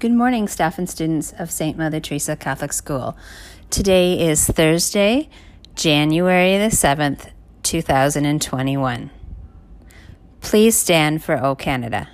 Good morning, staff and students of St. Mother Teresa Catholic School. Today is Thursday, January the 7th, 2021. Please stand for O Canada.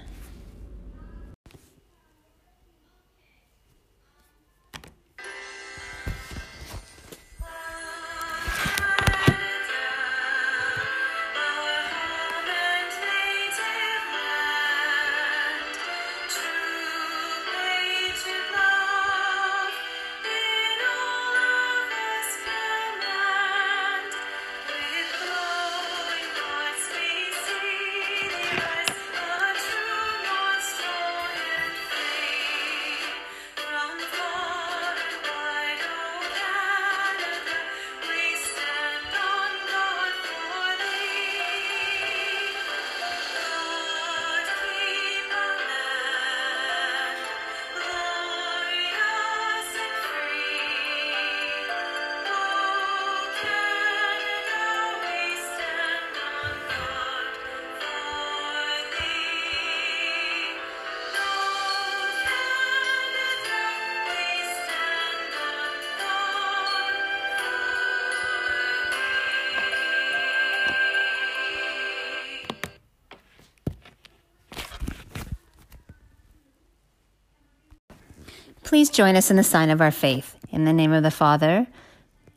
Please join us in the sign of our faith. In the name of the Father,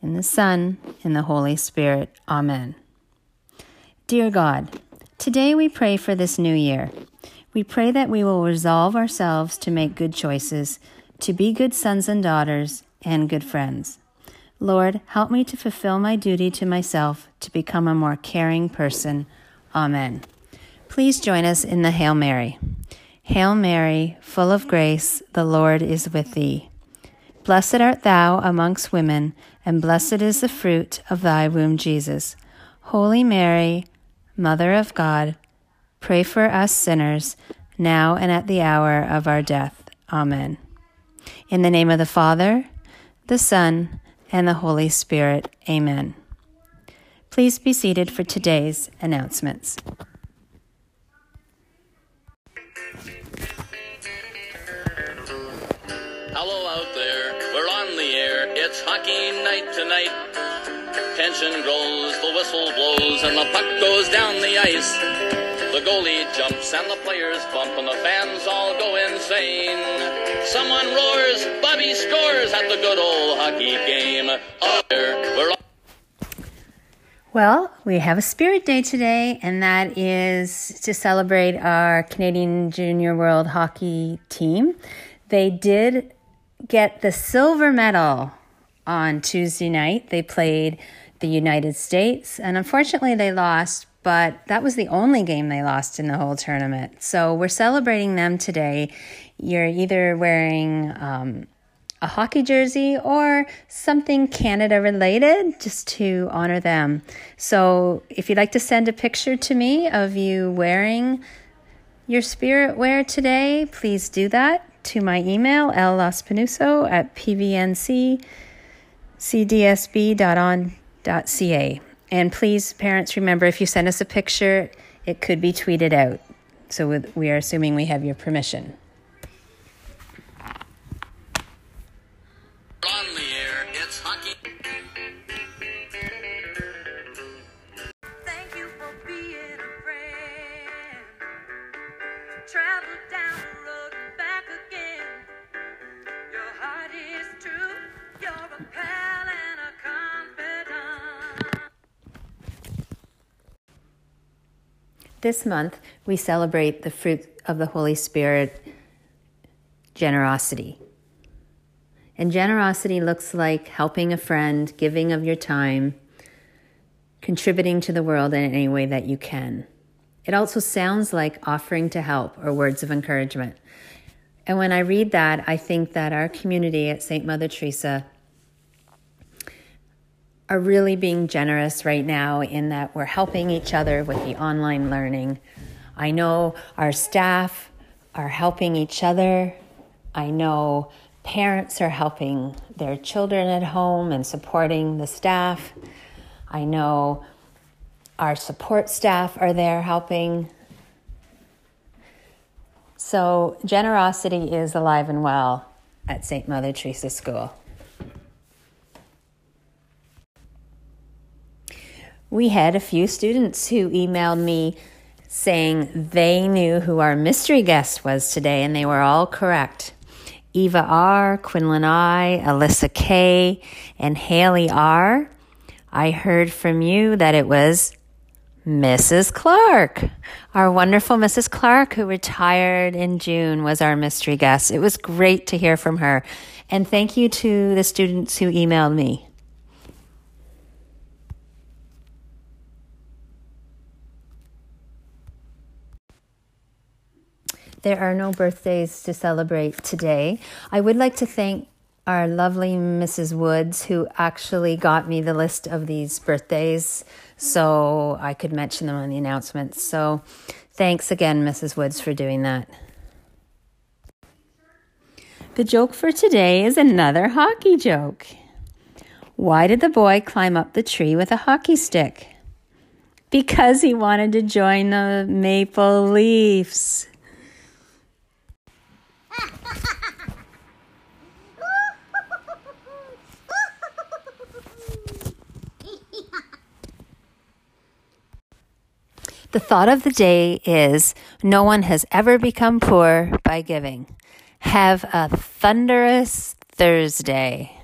in the Son, in the Holy Spirit. Amen. Dear God, today we pray for this new year. We pray that we will resolve ourselves to make good choices, to be good sons and daughters, and good friends. Lord, help me to fulfill my duty to myself to become a more caring person. Amen. Please join us in the Hail Mary. Hail Mary, full of grace, the Lord is with thee. Blessed art thou amongst women, and blessed is the fruit of thy womb, Jesus. Holy Mary, Mother of God, pray for us sinners, now and at the hour of our death. Amen. In the name of the Father, the Son, and the Holy Spirit. Amen. Please be seated for today's announcements. Hello out there, we're on the air. It's hockey night tonight. Tension grows, the whistle blows, and the puck goes down the ice. The goalie jumps and the players bump, and the fans all go insane. Someone roars, Bobby scores at the good old hockey game. Out there, we're on Well, we have a Spirit Day today, and that is to celebrate our Canadian Junior World Hockey team. They did get the silver medal on Tuesday night. They played the United States, and unfortunately, they lost, but that was the only game they lost in the whole tournament. So we're celebrating them today. You're either wearing um, a hockey jersey or something Canada related just to honor them. So if you'd like to send a picture to me of you wearing your spirit wear today, please do that to my email, llaspanuso at pvnccsdsb.on.ca. And please, parents, remember if you send us a picture, it could be tweeted out. So we are assuming we have your permission. This month, we celebrate the fruit of the Holy Spirit generosity. And generosity looks like helping a friend, giving of your time, contributing to the world in any way that you can. It also sounds like offering to help or words of encouragement. And when I read that, I think that our community at St. Mother Teresa are really being generous right now in that we're helping each other with the online learning. I know our staff are helping each other. I know parents are helping their children at home and supporting the staff. I know our support staff are there helping. So, generosity is alive and well at St. Mother Teresa School. We had a few students who emailed me saying they knew who our mystery guest was today, and they were all correct. Eva R., Quinlan I., Alyssa K., and Haley R. I heard from you that it was Mrs. Clark. Our wonderful Mrs. Clark, who retired in June, was our mystery guest. It was great to hear from her. And thank you to the students who emailed me. There are no birthdays to celebrate today. I would like to thank our lovely Mrs. Woods, who actually got me the list of these birthdays so I could mention them on the announcements. So thanks again, Mrs. Woods, for doing that. The joke for today is another hockey joke. Why did the boy climb up the tree with a hockey stick? Because he wanted to join the Maple Leafs. The thought of the day is no one has ever become poor by giving. Have a thunderous Thursday.